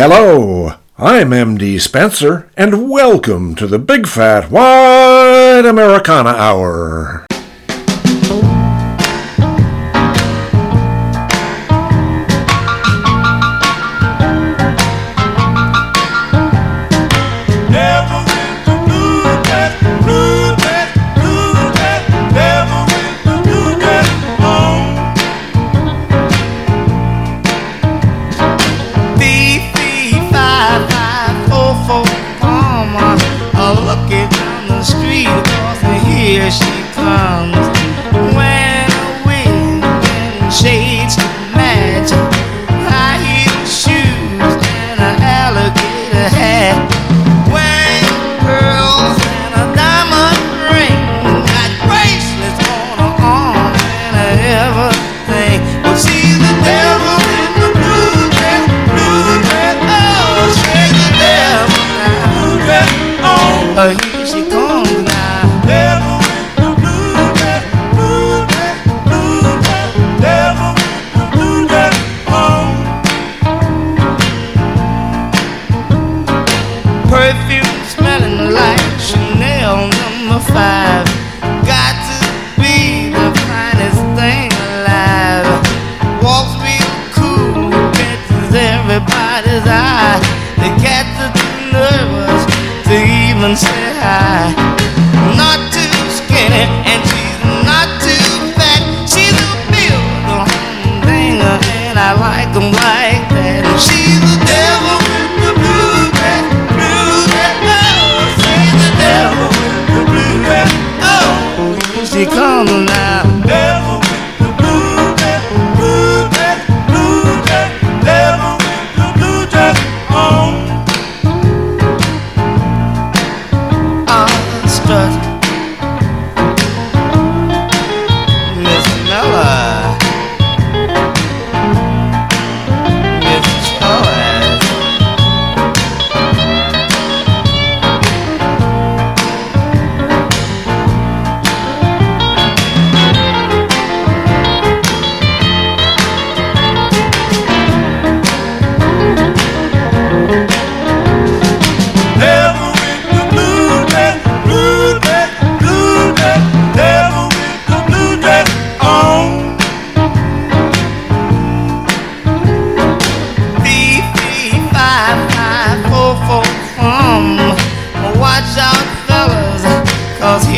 Hello, I'm MD Spenser, and welcome to the Big Fat Wide Americana Hour.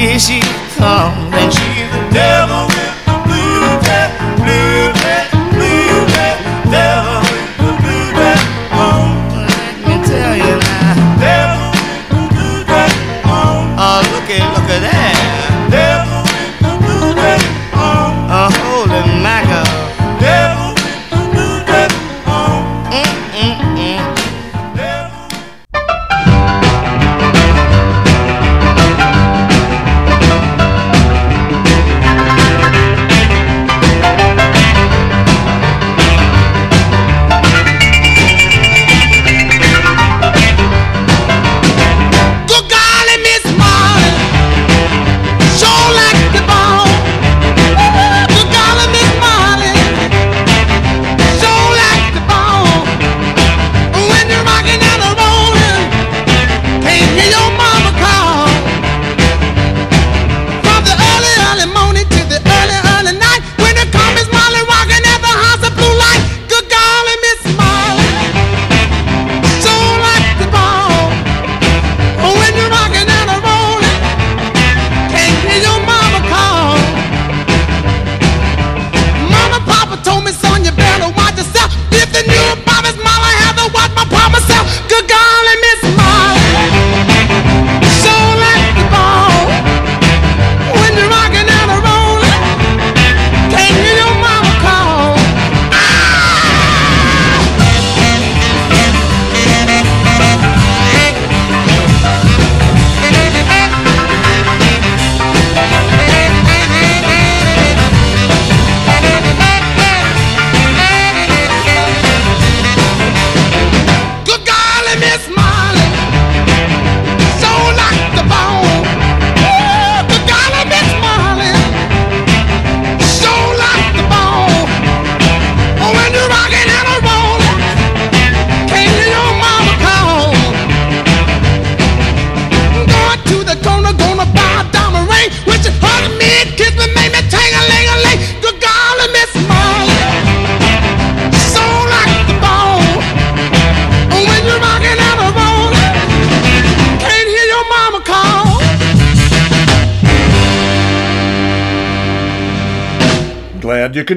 easy come as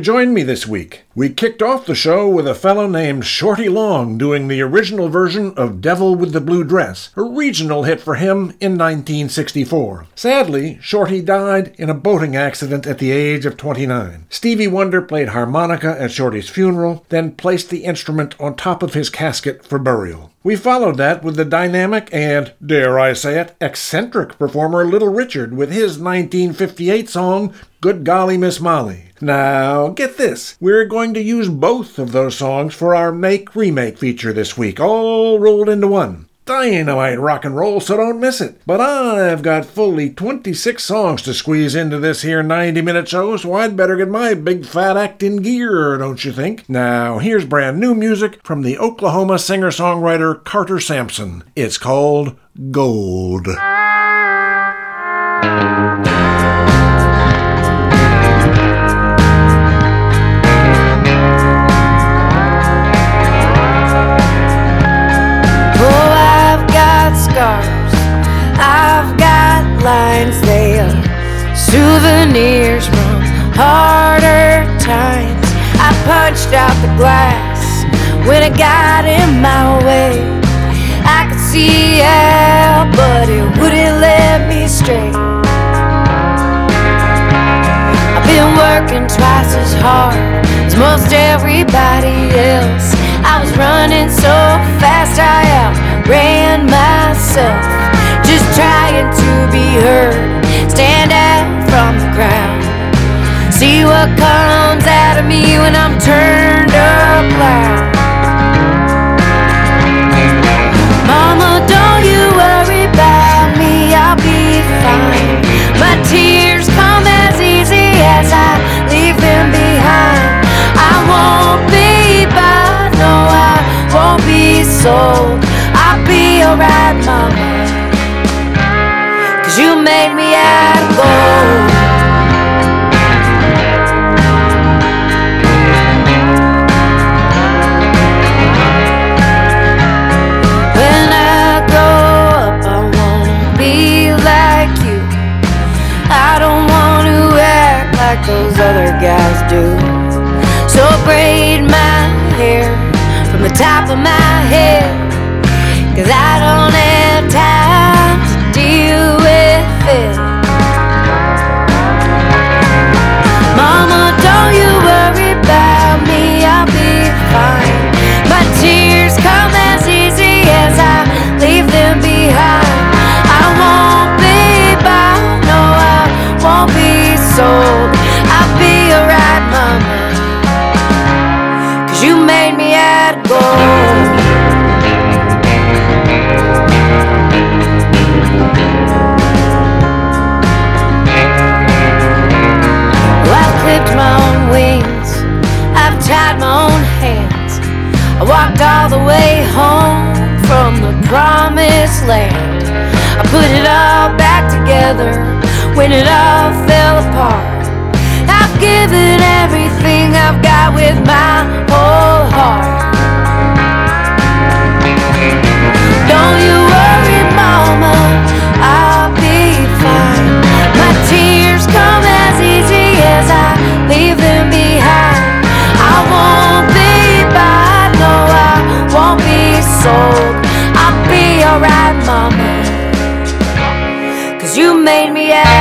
join me this week. We kicked off the show with a fellow named Shorty Long doing the original version of Devil with the Blue Dress, a regional hit for him in 1964. Sadly, Shorty died in a boating accident at the age of 29. Stevie Wonder played harmonica at Shorty's funeral, then placed the instrument on top of his casket for burial. We followed that with the dynamic and, dare I say it, eccentric performer Little Richard with his 1958 song, Good Golly Miss Molly. Now, get this. We're going to use both of those songs for our Make Remake feature this week, all rolled into one. Dynamite rock and roll, so don't miss it. But I've got fully 26 songs to squeeze into this here 90 minute show, so I'd better get my big fat act in gear, don't you think? Now, here's brand new music from the Oklahoma singer songwriter Carter Sampson. It's called Gold. Scars. I've got lines. They are souvenirs from harder times. I punched out the glass when it got in my way. I could see out, but it wouldn't let me straight. I've been working twice as hard as most everybody else. I was running so fast I outran myself. Just trying to be heard, stand out from the crowd. See what comes out of me when I'm turned up loud. Mama, don't you worry about me, I'll be fine. My tears come as easy as I leave them behind. I won't be bought, no, I won't be sold. Alright, Mama. Cause you made me out of gold. When I grow up, I wanna be like you. I don't want to act like those other guys do. So braid my hair from the top of my head. Cause I don't have time to deal with it. Mama, don't you worry about me, I'll be fine. My tears come as easy as I leave them behind. I won't be no, I won't be sold. I'll be alright, Mama. Cause you made me out of gold. Promised land. I put it all back together when it all fell apart. I've given everything I've got with my whole heart. Alright, Mama. Cause you made me out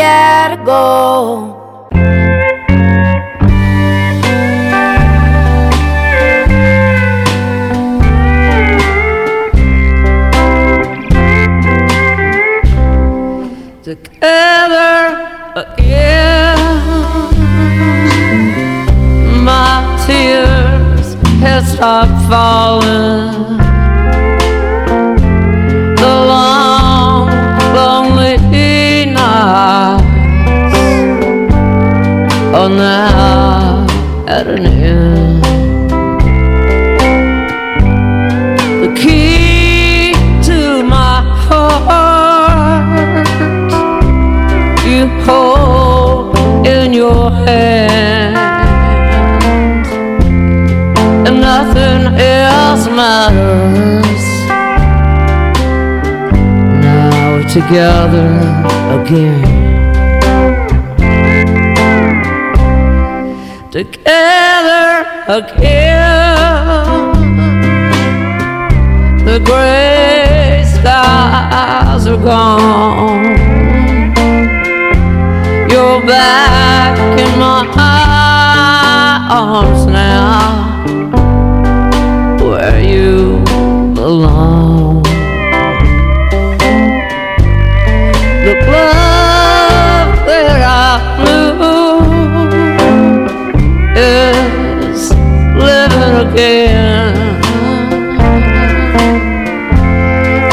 made me out nothing else matters. Now we're together again. Together again. The gray skies are gone. You're back in my arms now, again,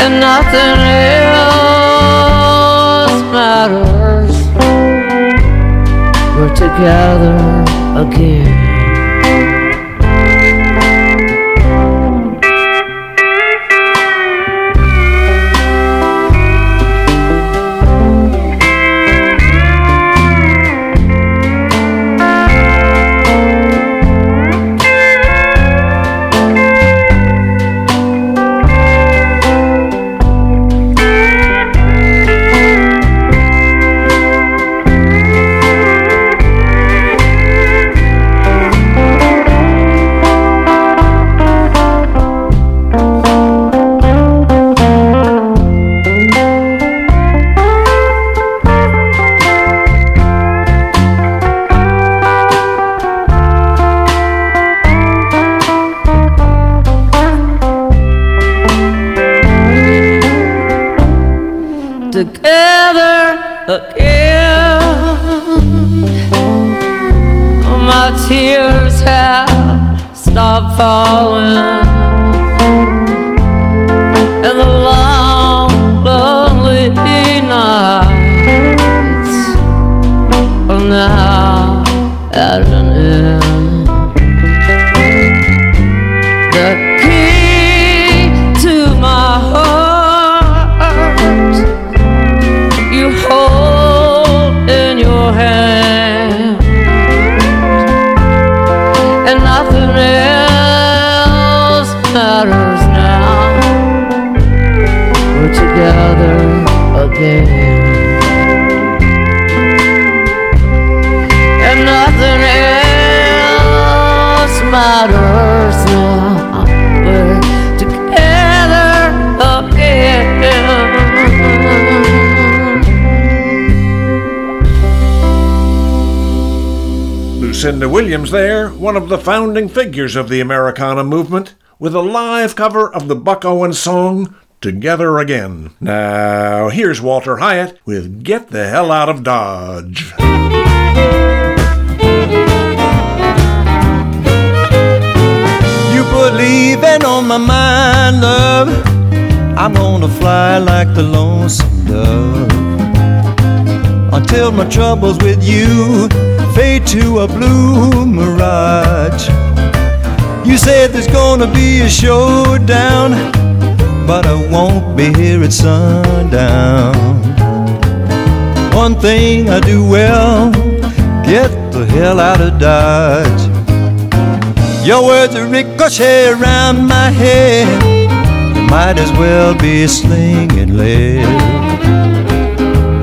and nothing else matters. We're together again. Lucinda Williams there, one of the founding figures of the Americana movement, with a live cover of the Buck Owens song Together Again. Now, here's Walter Hyatt with Get the Hell Out of Dodge. You put leaving on my mind, love. I'm gonna fly like the lonesome dove until my troubles with you fade to a blue mirage. You said there's gonna be a showdown, but I won't be here at sundown. One thing I do well, get the hell out of Dodge. Your words are ricochet around my head. You might as well be slinging lead.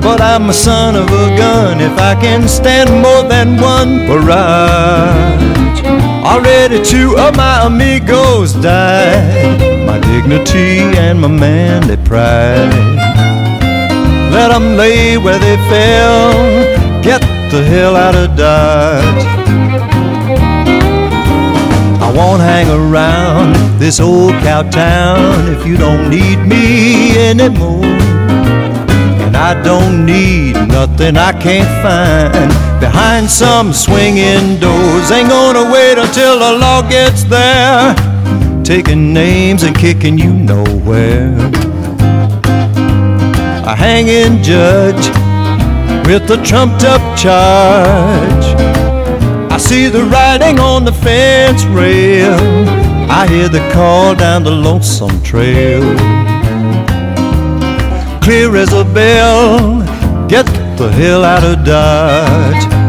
But I'm a son of a gun if I can stand more than one barrage. Already two of my amigos died. My dignity and my manly pride. Let 'em lay where they fell. Get the hell out of Dodge. I won't hang around this old cow town if you don't need me anymore. And I don't need nothing I can't find behind some swinging doors. Ain't gonna wait until the law gets there, taking names and kicking you nowhere. A hanging judge with a trumped up charge. I see the writing on the fence rail. I hear the call down the lonesome trail. Clear as a bell, get the hell out of Dodge.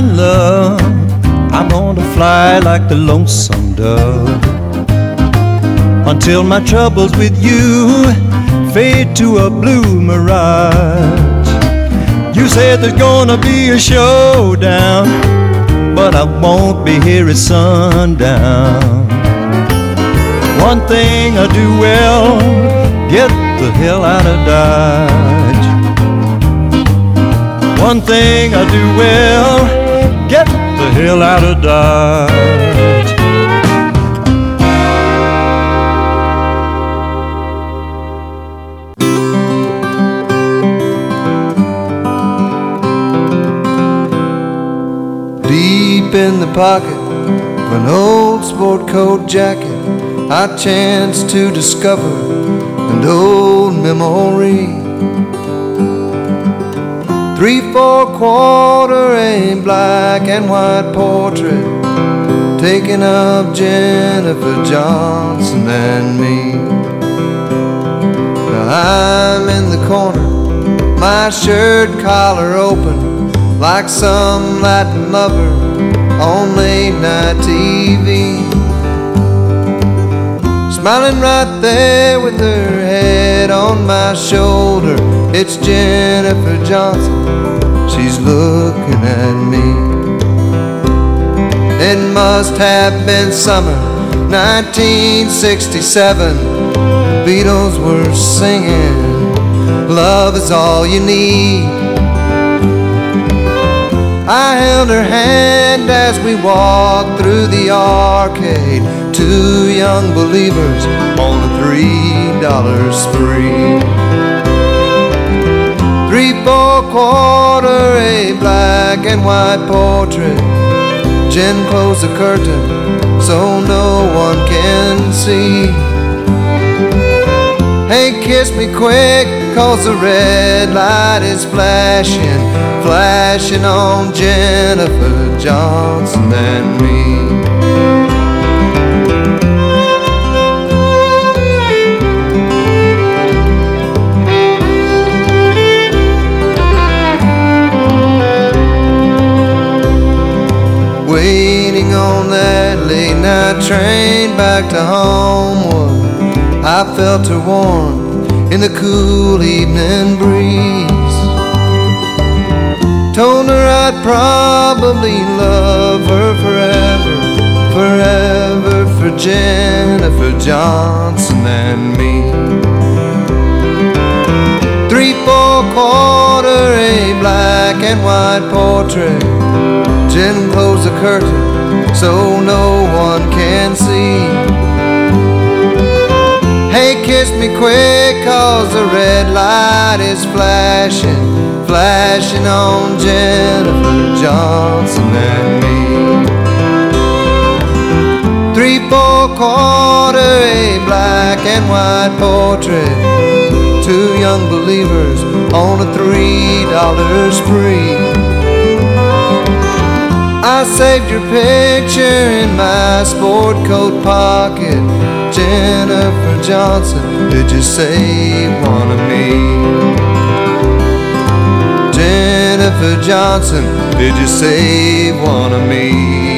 Mind, love. I'm gonna fly like the lonesome dove until my troubles with you fade to a blue mirage. You said there's gonna be a showdown, but I won't be here at sundown. One thing I do well, get the hell out of Dodge. One thing I do well, get the hell out of Dodge. Deep in the pocket of an old sport coat jacket, I chanced to discover an old memory. Three, four quarter, a black and white portrait taking of Jennifer Johnson and me. Now I'm in the corner, my shirt collar open, like some Latin lover on late night TV. Smiling right there with her head on my shoulder, it's Jennifer Johnson. She's looking at me. It must have been summer 1967. The Beatles were singing, Love is all you need. I held her hand as we walked through the arcade. Two young believers on a three dollar spree. Quarter, a black and white portrait. Jen closed the curtain so no one can see. Hey, kiss me quick, cause the red light is flashing, flashing on Jennifer Johnson and me. Night train back to Homewood. I felt her warm in the cool evening breeze. Told her I'd probably love her forever, forever for Jennifer Johnson and me. Three, four quarter, a black and white portrait. Jen closed the curtain so no one can see. Hey, kiss me quick, cause the red light is flashing, flashing on Jennifer Johnson and me. Three, four quarter, a black and white portrait. Two young believers on a three dollar spree. I saved your picture in my sport coat pocket Jennifer Johnson, did you save one of me? Jennifer Johnson, did you save one of me?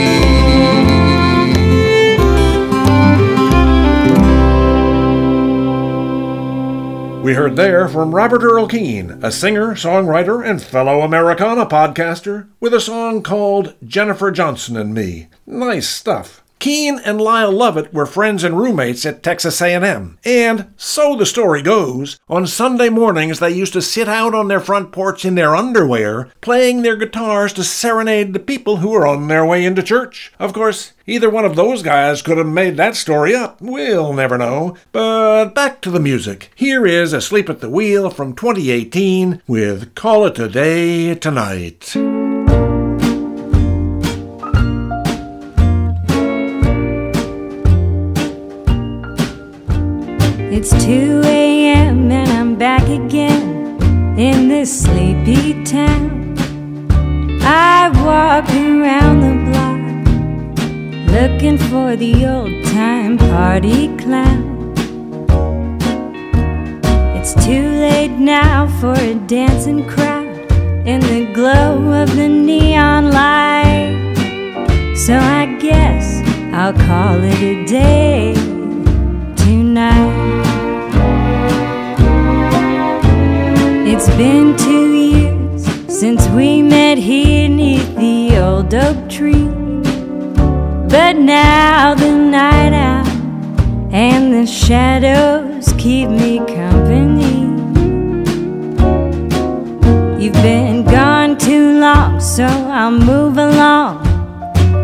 We heard there from Robert Earl Keen, a singer, songwriter, and fellow Americana podcaster, with a song called Jennifer Johnson and Me. Nice stuff. Keen and Lyle Lovett were friends and roommates at Texas A&M, and so the story goes, on Sunday mornings they used to sit out on their front porch in their underwear, playing their guitars to serenade the people who were on their way into church. Of course, either one of those guys could have made that story up. We'll never know. But back to the music. Here is Asleep at the Wheel from 2018 with Call It a Day Tonight. It's 2 a.m. and I'm back again in this sleepy town. I walk around the block looking for the old time party clown. It's too late now for a dancing crowd in the glow of the neon light. So I guess I'll call it a day tonight. It's been two years since we met here neath the old oak tree. But now the night out and the shadows keep me company. You've been gone too long, so I'll move along.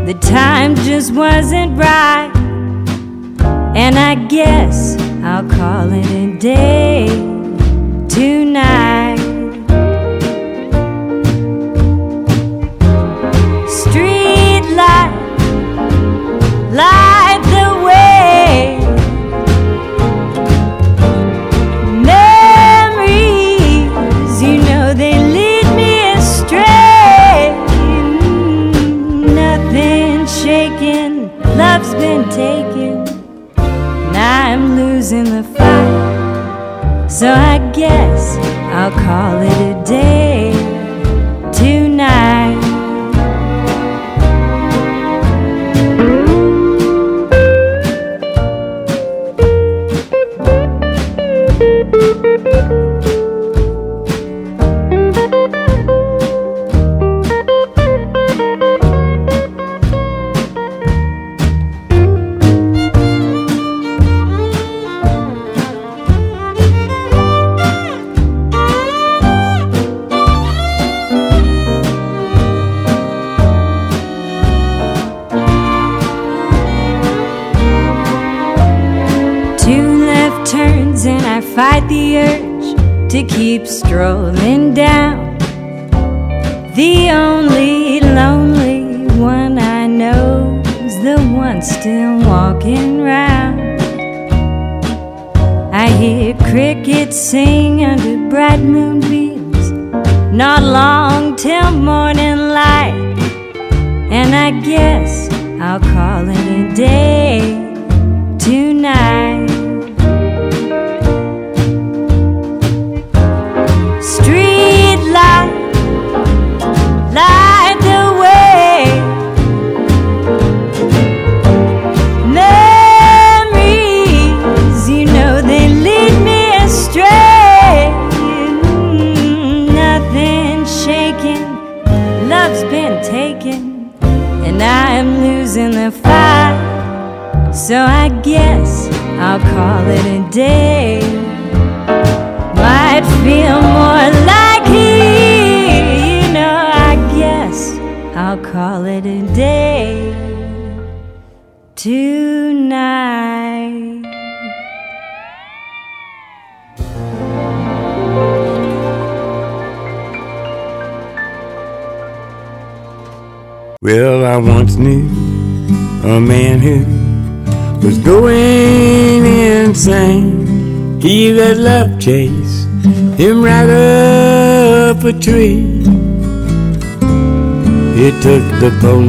The time just wasn't right, and I guess I'll call it a day tonight. Street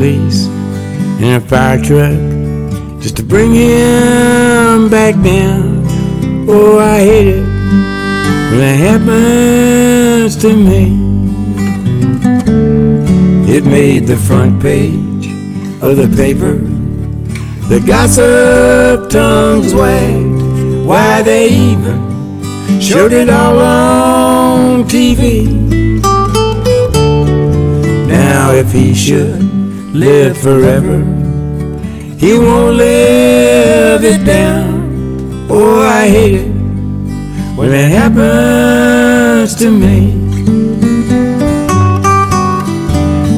police and a fire truck just to bring him back down. Oh, I hate it when it happens to me. It made the front page of the paper. The gossip tongues wagged. Why they even showed it all on TV. Now, if he should live forever, he won't live it down. Oh, I hate it when it happens to me.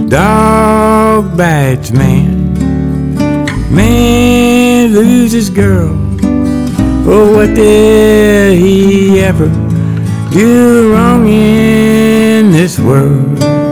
Dog bites man, man loses girl. Oh, what did he ever do wrong in this world?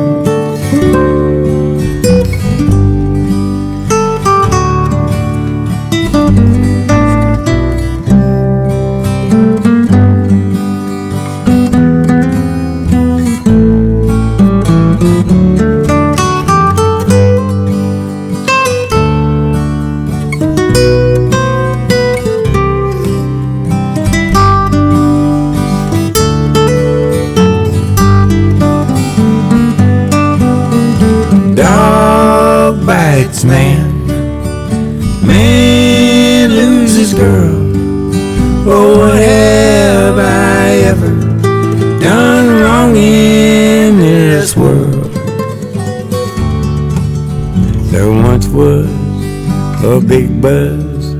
A big buzz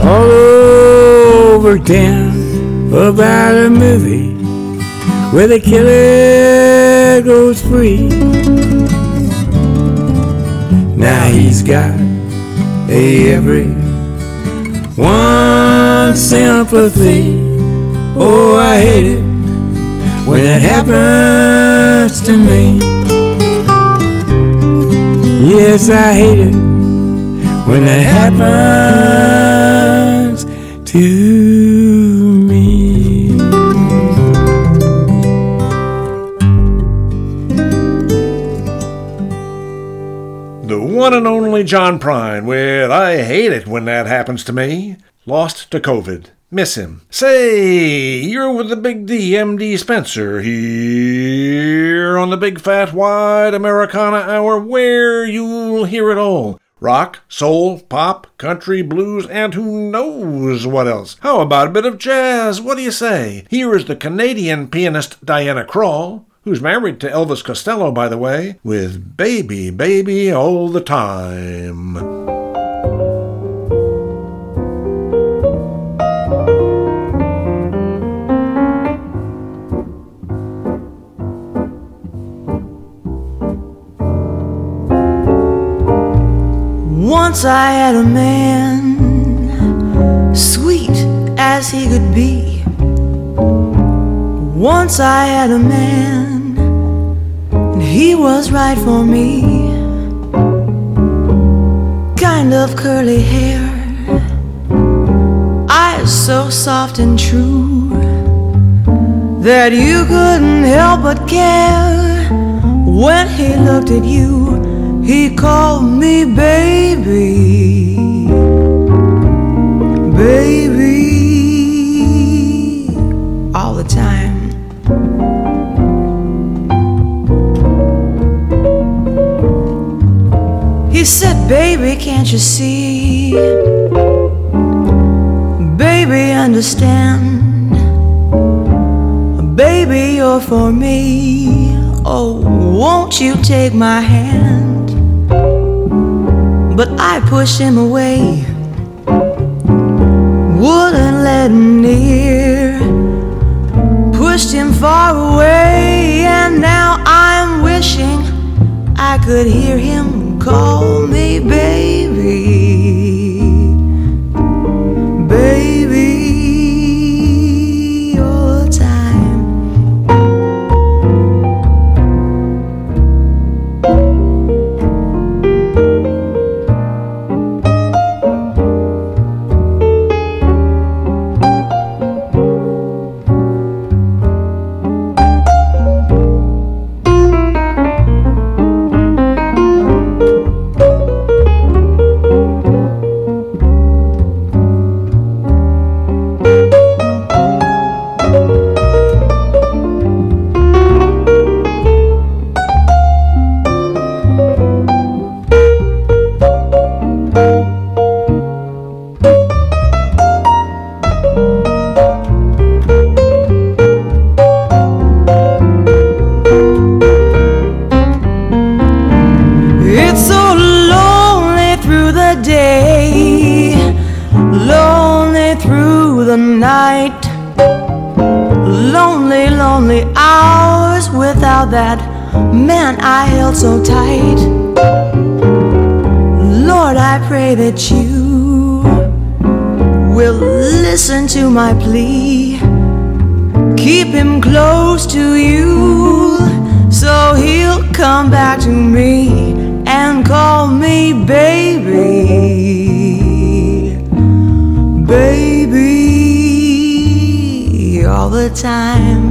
all over town about a movie where the killer goes free. Now he's got every one sympathy. Oh, I hate it when it happens to me. Yes, I hate it when it happens to me. The one and only John Prine with I Hate It When That Happens to Me. Lost to COVID. Miss him. Say, you're with the Big D, MD Spenser, here on the Big Fat Wide Americana Hour, where you'll hear it all. Rock, soul, pop, country, blues, and who knows what else. How about a bit of jazz? What do you say? Here is the Canadian pianist Diana Krall, who's married to Elvis Costello, by the way, with Baby, Baby All the Time. Once I had a man, sweet as he could be. Once I had a man, and he was right for me. Kind of curly hair, eyes so soft and true that you couldn't help but care when he looked at you. He called me baby, baby, all the time. He said, Baby, can't you see? Baby, understand. Baby, you're for me. Oh, won't you take my hand? But I pushed him away, wouldn't let him near. Pushed him far away, and now I'm wishing I could hear him call me. Baby, man I held so tight. Lord, I pray that you will listen to my plea. Keep him close to you so he'll come back to me and call me baby. Baby, all the time.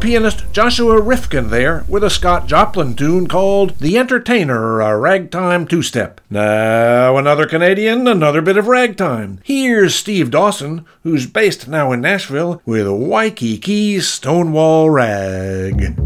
Pianist Joshua Rifkin there with a Scott Joplin tune called The Entertainer, a ragtime two step. Now, another Canadian, another bit of ragtime. Here's Steve Dawson, who's based now in Nashville, with Waikiki's Stonewall Rag.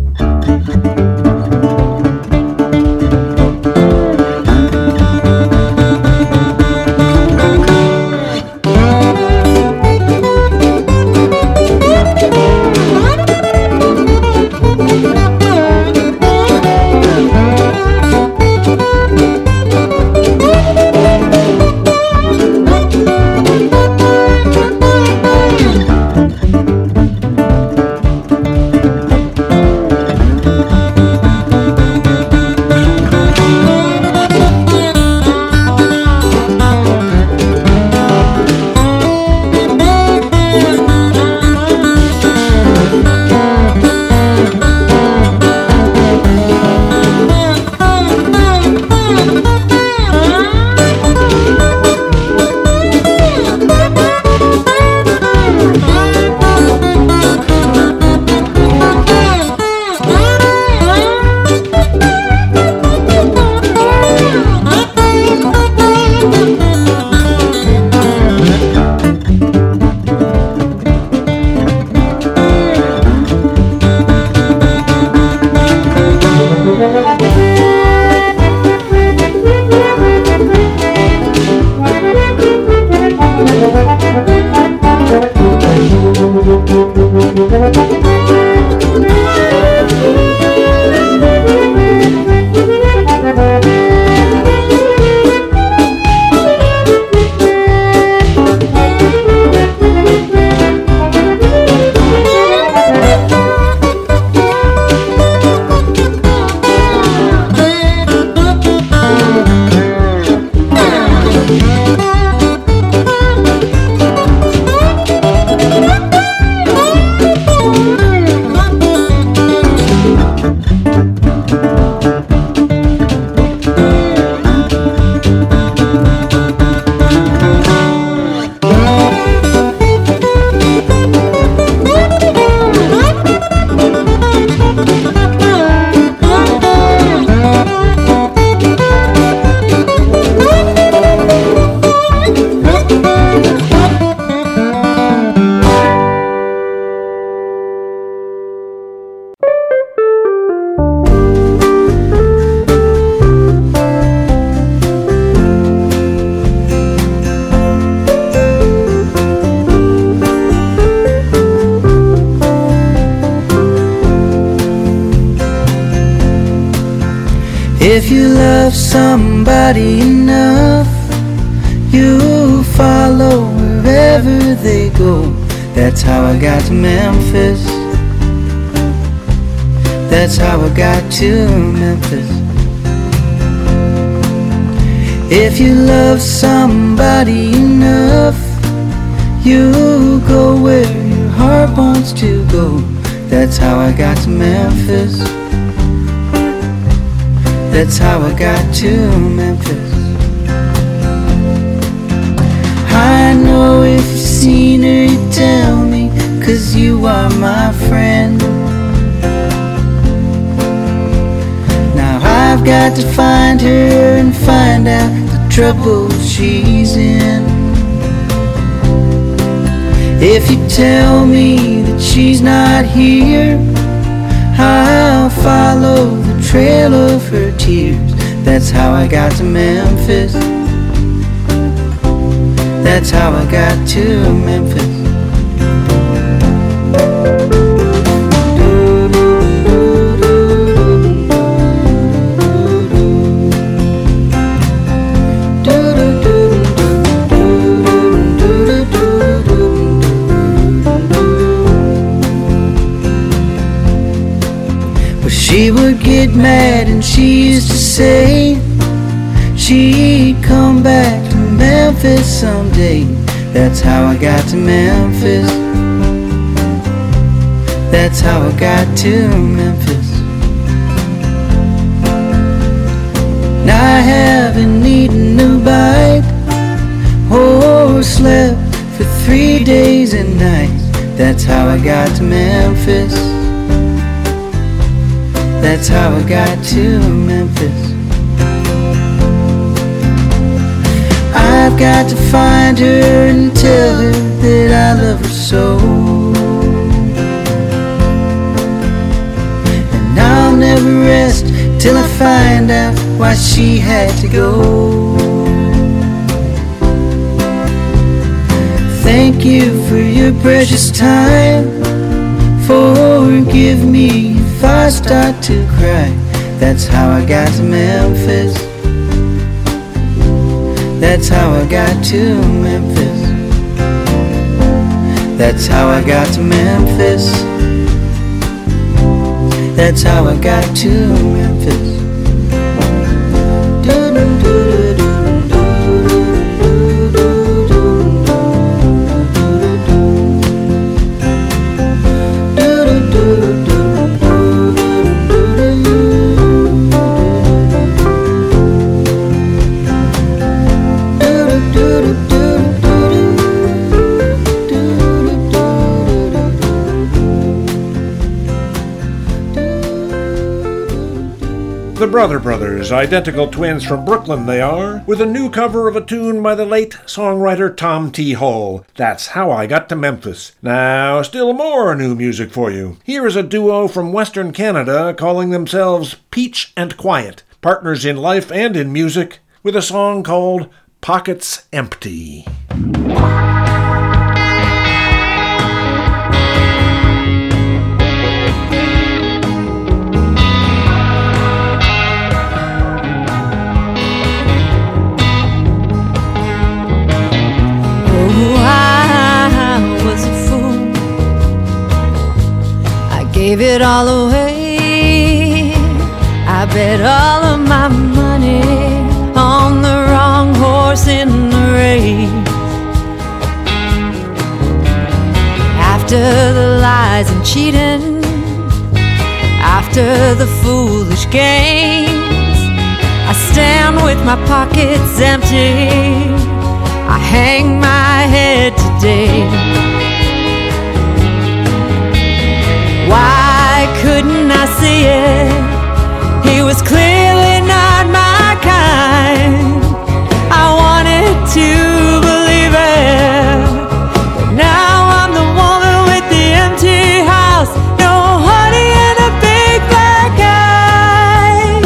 That's how I got to Memphis. That's how I got to Memphis. If you love somebody enough, you'll go where your heart wants to go. That's how I got to Memphis. That's how I got to Memphis. I know if you've seen her, you tell me, cause you are my friend. Now I've got to find her and find out the trouble she's in. If you tell me that she's not here, I'll follow the trail of her tears. That's how I got to Memphis. That's how I got to Memphis. She would get mad and she used to say she'd come back to Memphis someday. That's how I got to Memphis. That's how I got to Memphis. Now I haven't eaten a bite or slept for three days and nights. That's how I got to Memphis. That's how I got to Memphis. I've got to find her and tell her that I love her so. And I'll never rest till I find out why she had to go. Thank you for your precious time. Forgive me if I start to cry. That's how I got to Memphis. That's how I got to Memphis. That's how I got to Memphis. That's how I got to Memphis. Brother Brothers, identical twins from Brooklyn they are, with a new cover of a tune by the late songwriter Tom T. Hall. That's how I got to Memphis. Now, still more new music for you. Here is a duo from Western Canada calling themselves Peach and Quiet, partners in life and in music, with a song called Pockets Empty. Gave it all away. I bet all of my money on the wrong horse in the race. After the lies and cheating, after the foolish games, I stand with my pockets empty. I hang my head today. Why I see it? He was clearly not my kind. I wanted to believe it. But now I'm the woman with the empty house. No honey and a big black eye.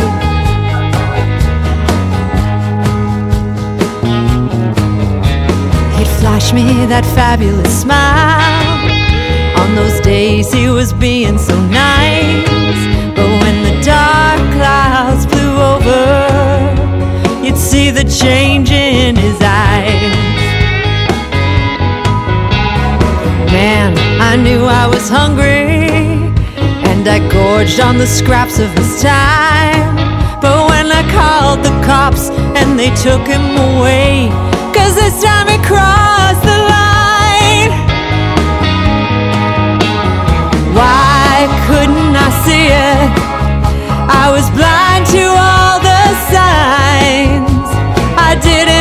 He'd flash me that fabulous smile. Those days he was being so nice. But when the dark clouds flew over, you'd see the change in his eyes. Man, I knew I was hungry, and I gorged on the scraps of his time. But when I called the cops and they took him away, cause this time he crossed the I was blind to all the signs. I didn't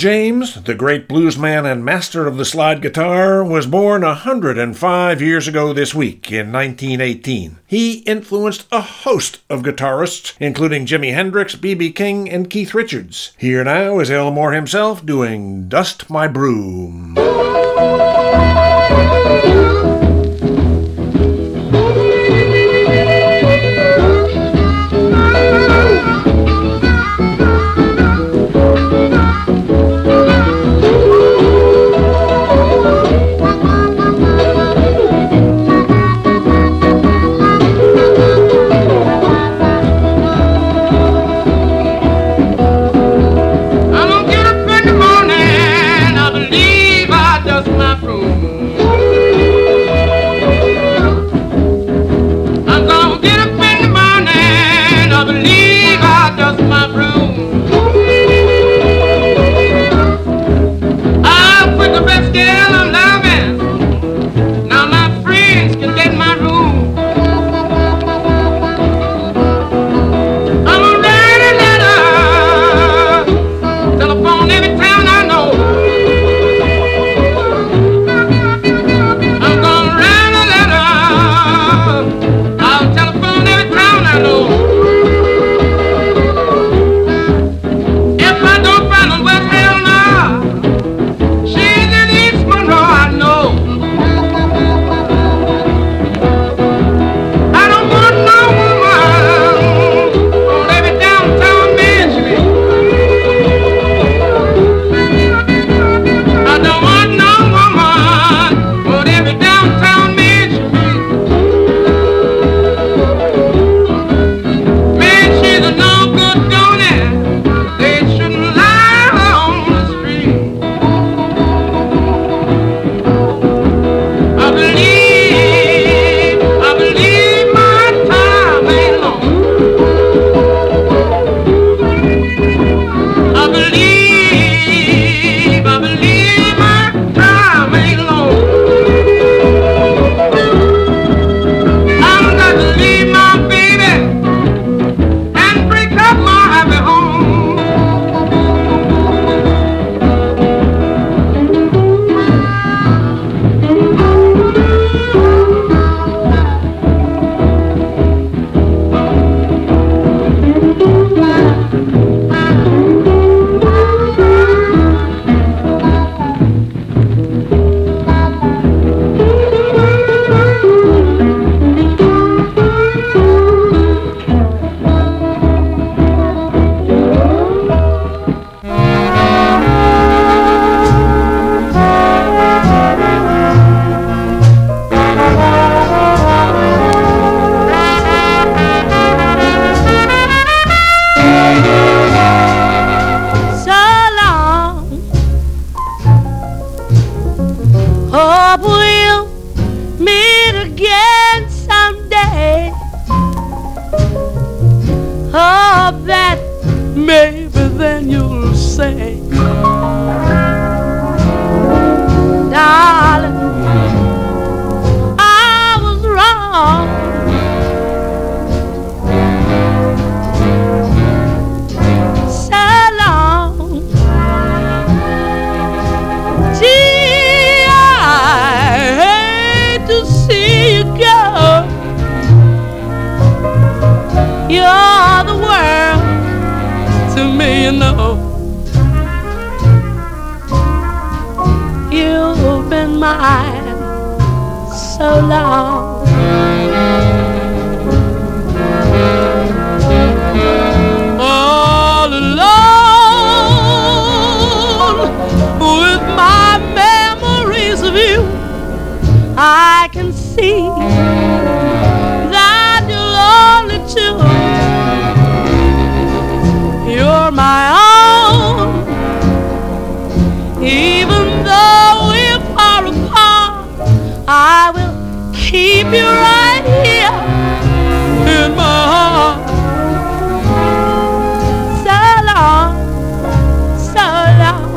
James, the great bluesman and master of the slide guitar, was born 105 years ago this week in 1918. He influenced a host of guitarists, including Jimi Hendrix, B.B. King, and Keith Richards. Here now is Elmore himself doing Dust My Broom. Again someday. Hope that maybe then you'll say, mine so long. all alone with my memories of you. I can see you right here in my heart. So long, so long.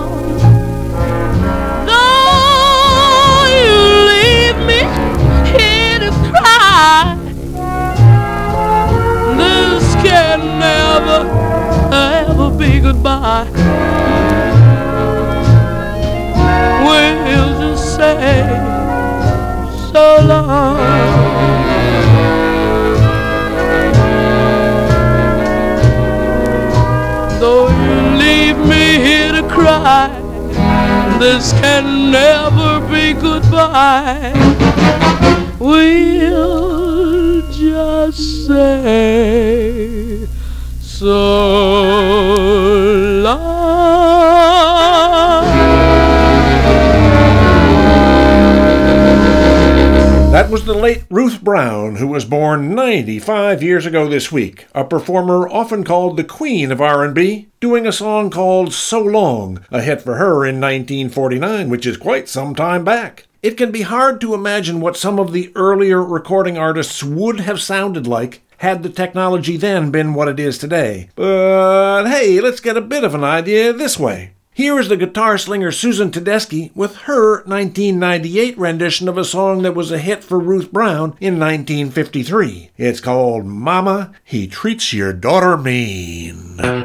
Though you leave me here to cry, this can never, ever be goodbye. Will just say so long? This can never be goodbye. We'll just say so was the late Ruth Brown, who was born 95 years ago this week, a performer often called the Queen of R&B, doing a song called So Long, a hit for her in 1949, which is quite some time back. It can be hard to imagine what some of the earlier recording artists would have sounded like had the technology then been what it is today. But hey, let's get a bit of an idea this way. Here is the guitar slinger Susan Tedeschi with her 1998 rendition of a song that was a hit for Ruth Brown in 1953. It's called Mama, He Treats Your Daughter Mean.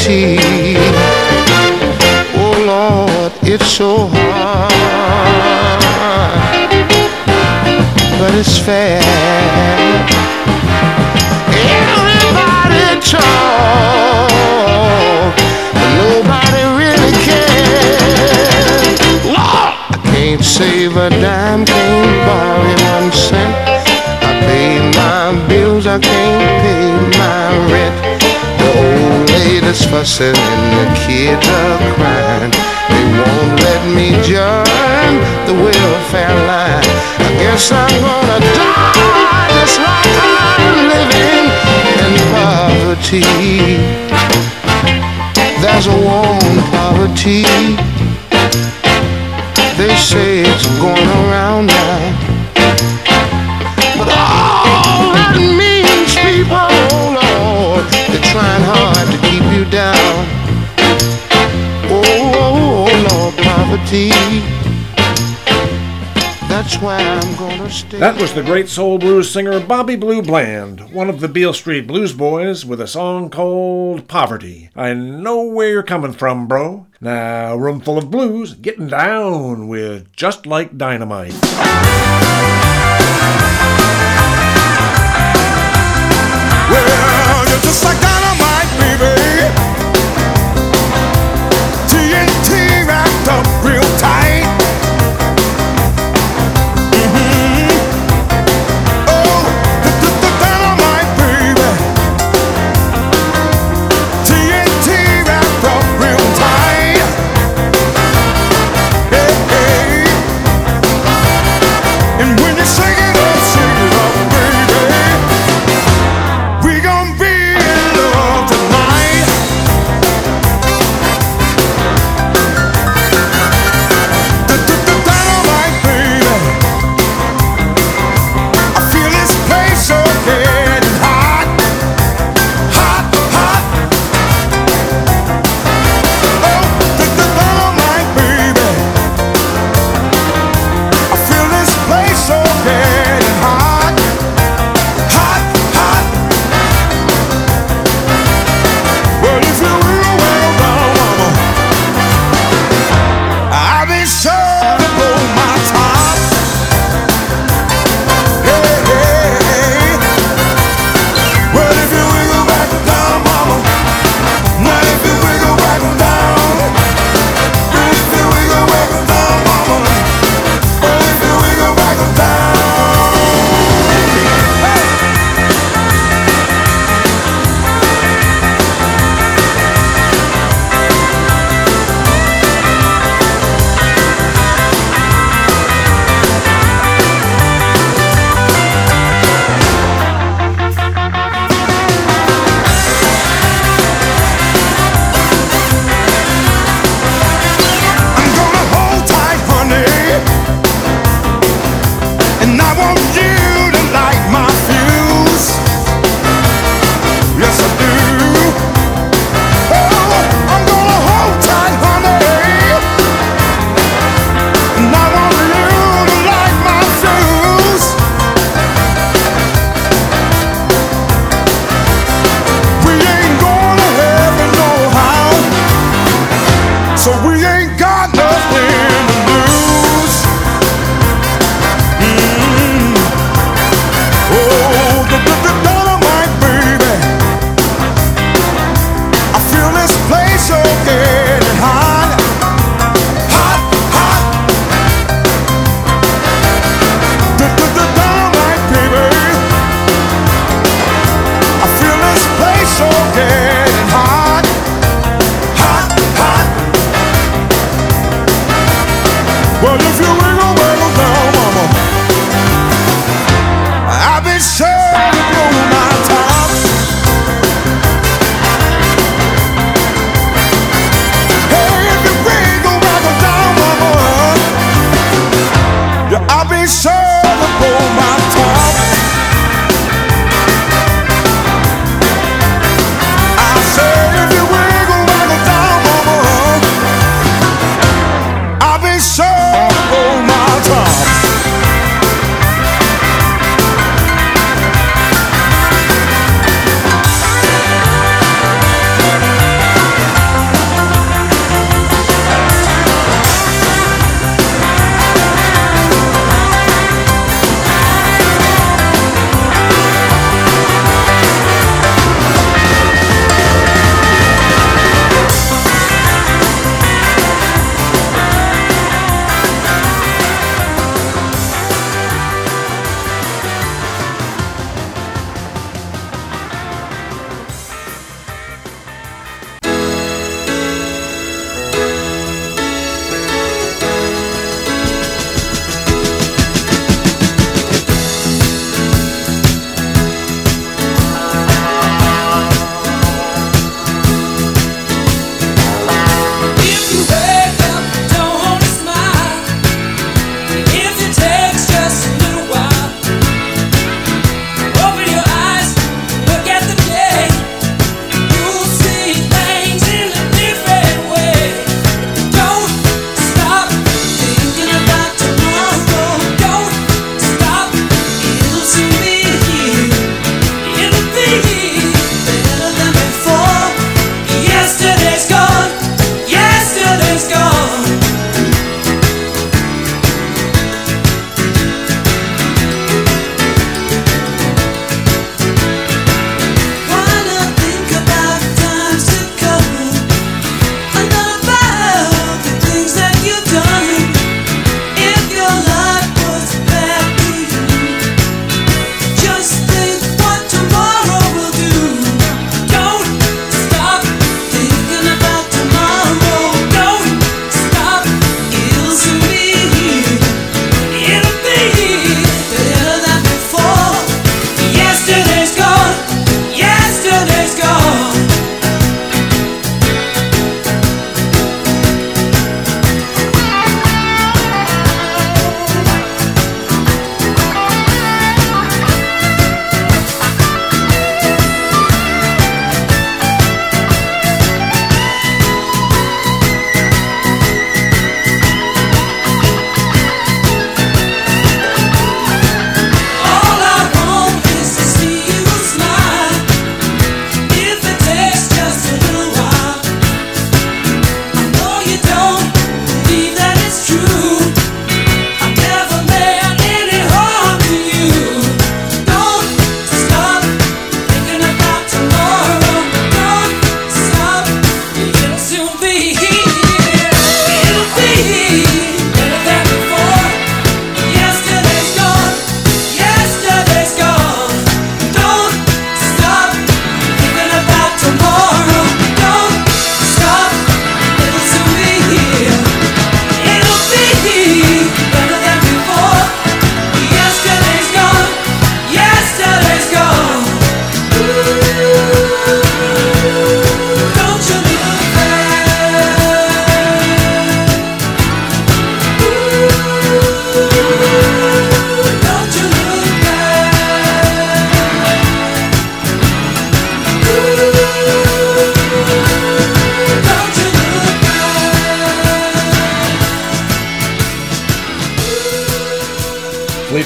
Poverty. Oh Lord, it's so hard, but it's fair. Everybody talk, but nobody really cares. Lord, I can't save a dime, can't borrow one cent. I pay my bills, I can't pay my rent. Lady's fussing and the kids are crying. They won't let me join the welfare line. I guess I'm gonna die just like I'm living in poverty. There's a warm poverty. They say it's going around now. Poverty. That's why I'm gonna stay. That was the great soul blues singer Bobby Blue Bland, one of the Beale Street Blues Boys, with a song called Poverty. I know where you're coming from, bro. Now, Roomful of Blues, getting down with Just Like Dynamite. Well, you're just like dynamite,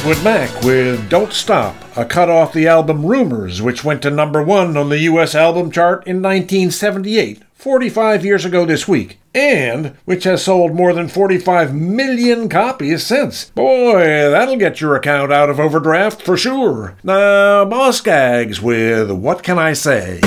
Fleetwood Mac with Don't Stop, a cut off the album Rumours, which went to number one on the U.S. album chart in 1978, 45 years ago this week, and which has sold more than 45 million copies since. Boy, that'll get your account out of overdraft for sure. Now, Boz Scaggs with What Can I Say?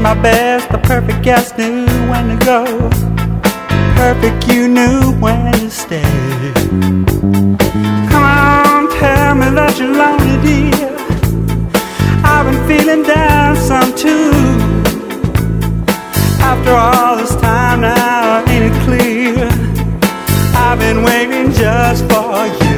My best, the perfect guest knew when to go. Perfect, you knew when to stay. Come on, tell me that you're lonely, dear. I've been feeling down some too. After all this time now, ain't it clear? I've been waiting just for you.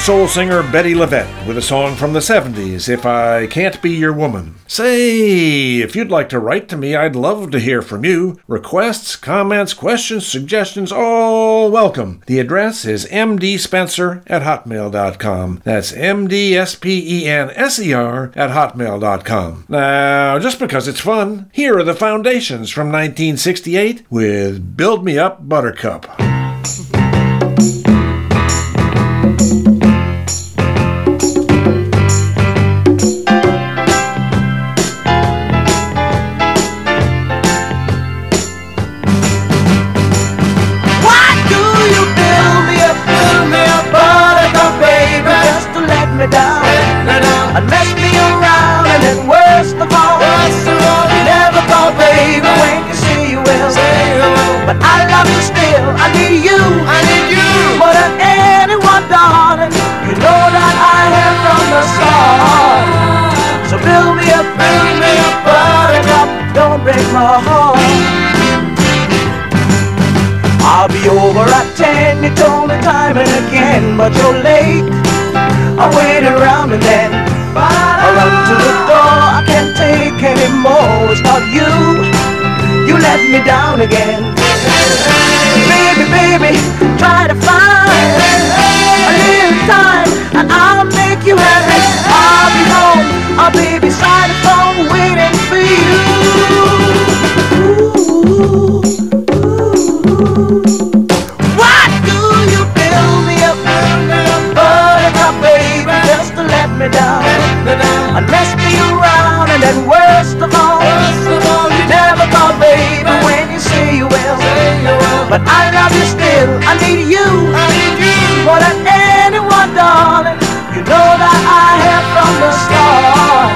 Soul singer Bettye LaVette with a song from the 70s, If I Can't Be Your Woman. Say, if you'd like to write to me, I'd love to hear from you. Requests, comments, questions, suggestions, all welcome. The address is mdspenser at hotmail.com. That's M-D-S-P-E-N-S-E-R at hotmail.com. Now, just because it's fun, here are the foundations from 1968 with Build Me Up Buttercup. Ten, you told me time and again, but you're late. I wait around and then I run to the door, I can't take anymore. It's not you, you let me down again. Baby, baby, try to find me down, and mess me around, and then worst of all, you never call, baby, when you say you will, but I love you still, I need you, more than anyone, darling, you know that I have from the start,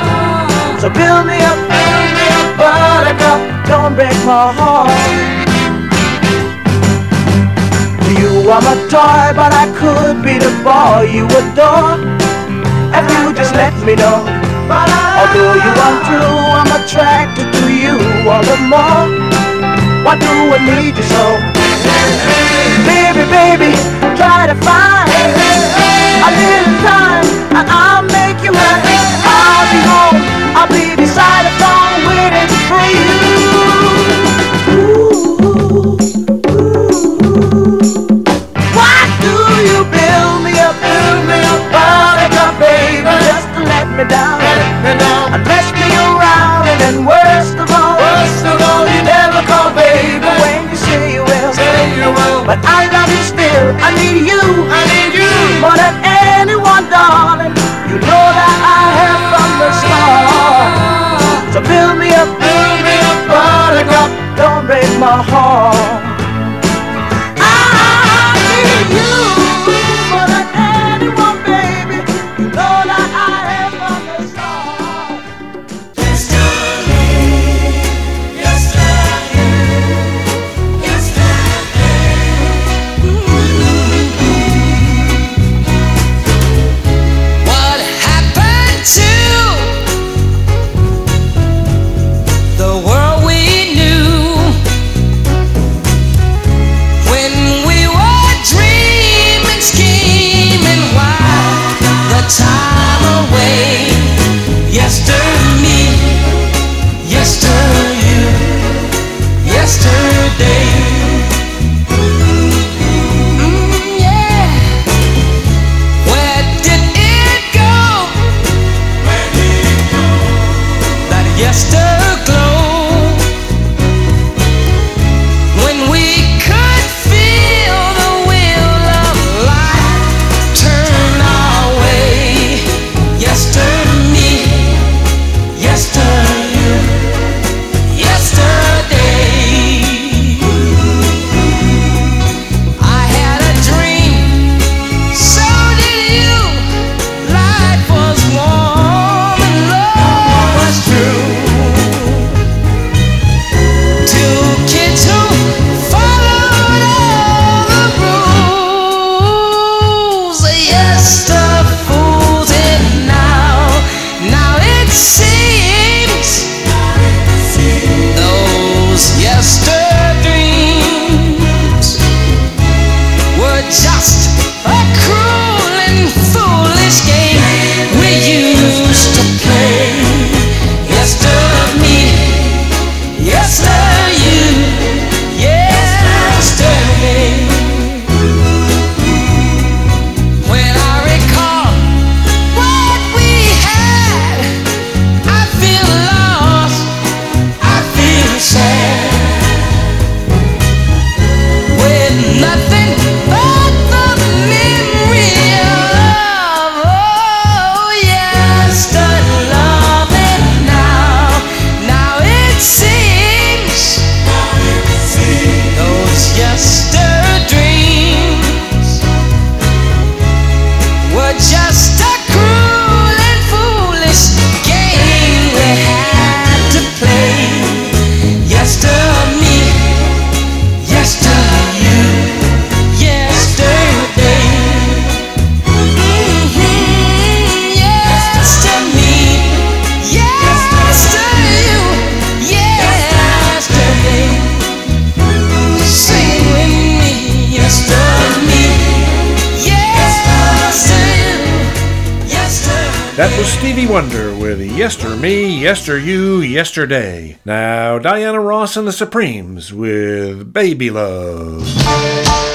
so build me up, build me up, buttercup, don't break my heart. You are my toy, but I could be the boy you adore. Let me know. Although you are true, I'm attracted to you all the more. Why do I need you so? Baby, baby, try to find a little time, and I'll make you happy. I'll be home, I'll be beside the phone waiting for you. Just to let me down, and mess me around, and then worst of all, worst of all, you never call, baby, when you say you will, say you will, but I love you still, I need you, I need you, more than anyone, darling, you know that I have from the start, so build me up, build me up, buttercup, don't break my heart. Yester You Yesterday. Now, Diana Ross and the Supremes with Baby Love.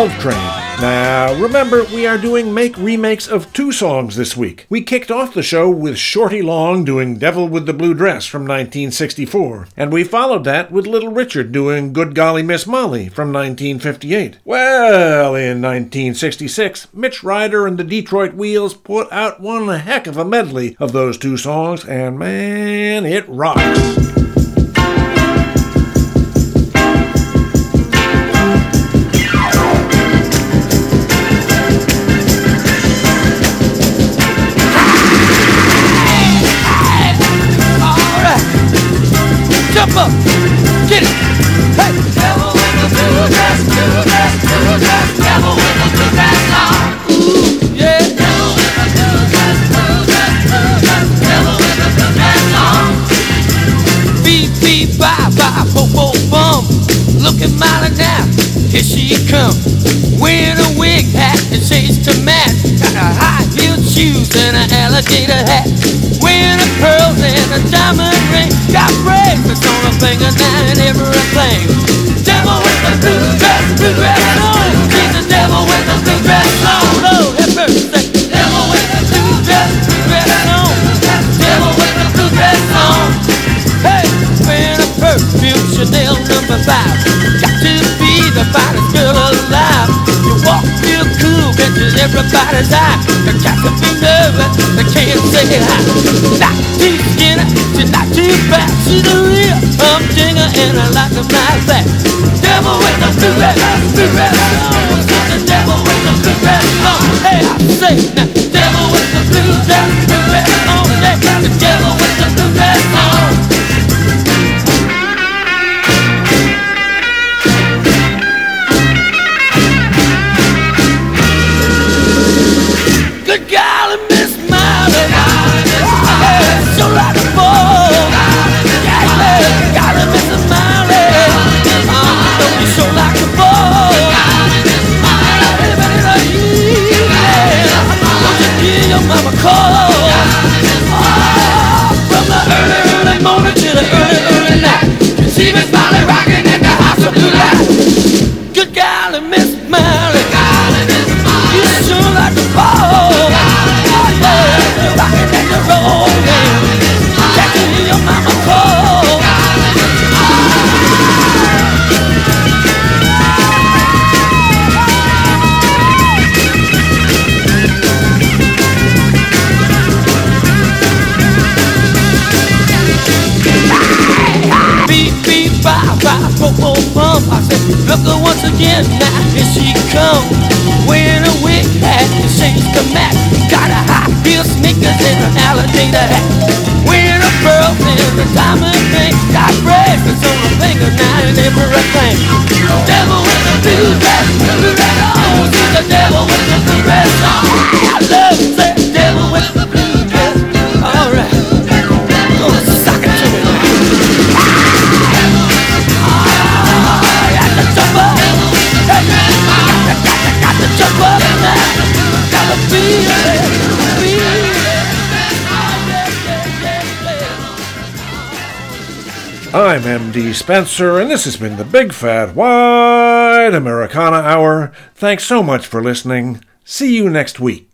Love Train. Now, remember, we are doing make remakes of two songs this week. We kicked off the show with Shorty Long doing Devil with the Blue Dress from 1964, and we followed that with Little Richard doing Good Golly Miss Molly from 1958. Well, in 1966, Mitch Ryder and the Detroit Wheels put out one heck of a medley of those two songs, and man, it rocks. Shades to match. Got a high heeled shoes and an alligator hat. Wearing pearls and a diamond ring. Got bracelets on her finger now everybody's eye. The cat can be nervous, they can't say hi. Not too skinny, she's not too fat. She's a real humdinger and I like her like that. Devil with the red, blue red on. The devil with the blue on. Hey, I say devil with the blue red on. Yeah, the devil with the blue your mama call? From the early, early morning to the early, early night. You see again, now here she come. Wearing a wig hat and shades to match. Got a high heel sneakers and an alligator hat. Wearing a pearl and a diamond ring. Got bracelets on her finger now and everything. Devil with the blue dress, blue dress oh, on. She's the devil with the blue dress on. I love that I'm MD Spenser, and this has been the Big Fat Wide Americana Hour. Thanks so much for listening. See you next week.